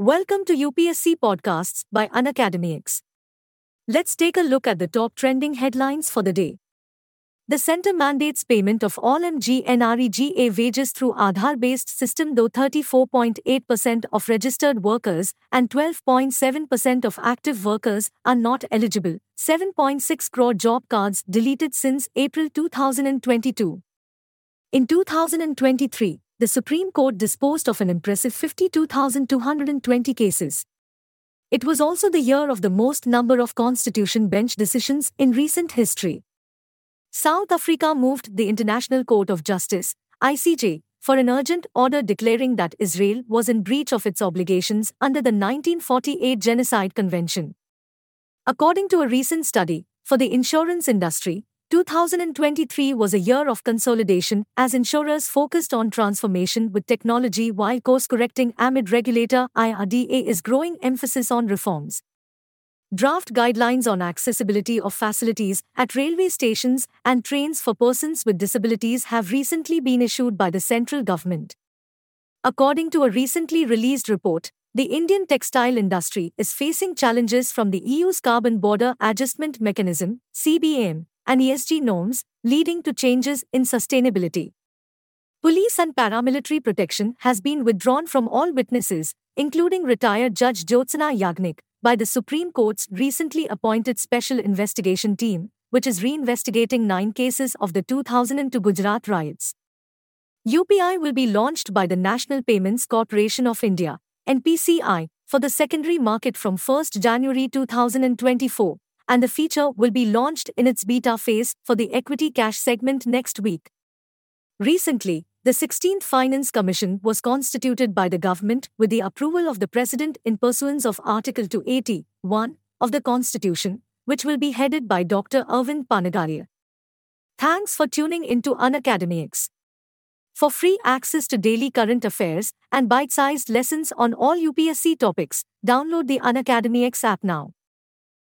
Welcome to UPSC Podcasts by UnacademyX. Let's take a look at the top trending headlines for the day. The center mandates payment of all MGNREGA wages through Aadhaar based system, though 34.8% of registered workers and 12.7% of active workers are not eligible. 7.6 crore job cards deleted since April 2022. In 2023, the Supreme Court disposed of an impressive 52,220 cases. It was also the year of the most number of Constitution bench decisions in recent history. South Africa moved the International Court of Justice, ICJ, for an urgent order declaring that Israel was in breach of its obligations under the 1948 Genocide Convention. According to a recent study, for the insurance industry, 2023 was a year of consolidation as insurers focused on transformation with technology while course correcting amid regulator IRDA's growing emphasis on reforms. Draft guidelines on accessibility of facilities at railway stations and trains for persons with disabilities have recently been issued by the central government. According to a recently released report, the Indian textile industry is facing challenges from the EU's Carbon Border Adjustment Mechanism, CBAM, and ESG norms, leading to changes in sustainability. Police and paramilitary protection has been withdrawn from all witnesses, including retired Judge Jyotsna Yagnik, by the Supreme Court's recently appointed Special Investigation Team, which is reinvestigating nine cases of the 2002 Gujarat riots. UPI will be launched by the National Payments Corporation of India, NPCI, for the secondary market from 1 January 2024 and the feature will be launched in its beta phase for the equity cash segment next week. Recently, the 16th Finance Commission was constituted by the government with the approval of the President in pursuance of Article 280.1 of the Constitution, which will be headed by Dr. Arvind Panagariya. Thanks for tuning into UnacademyX. For free access to daily current affairs and bite sized lessons on all UPSC topics, download the UnacademyX app now.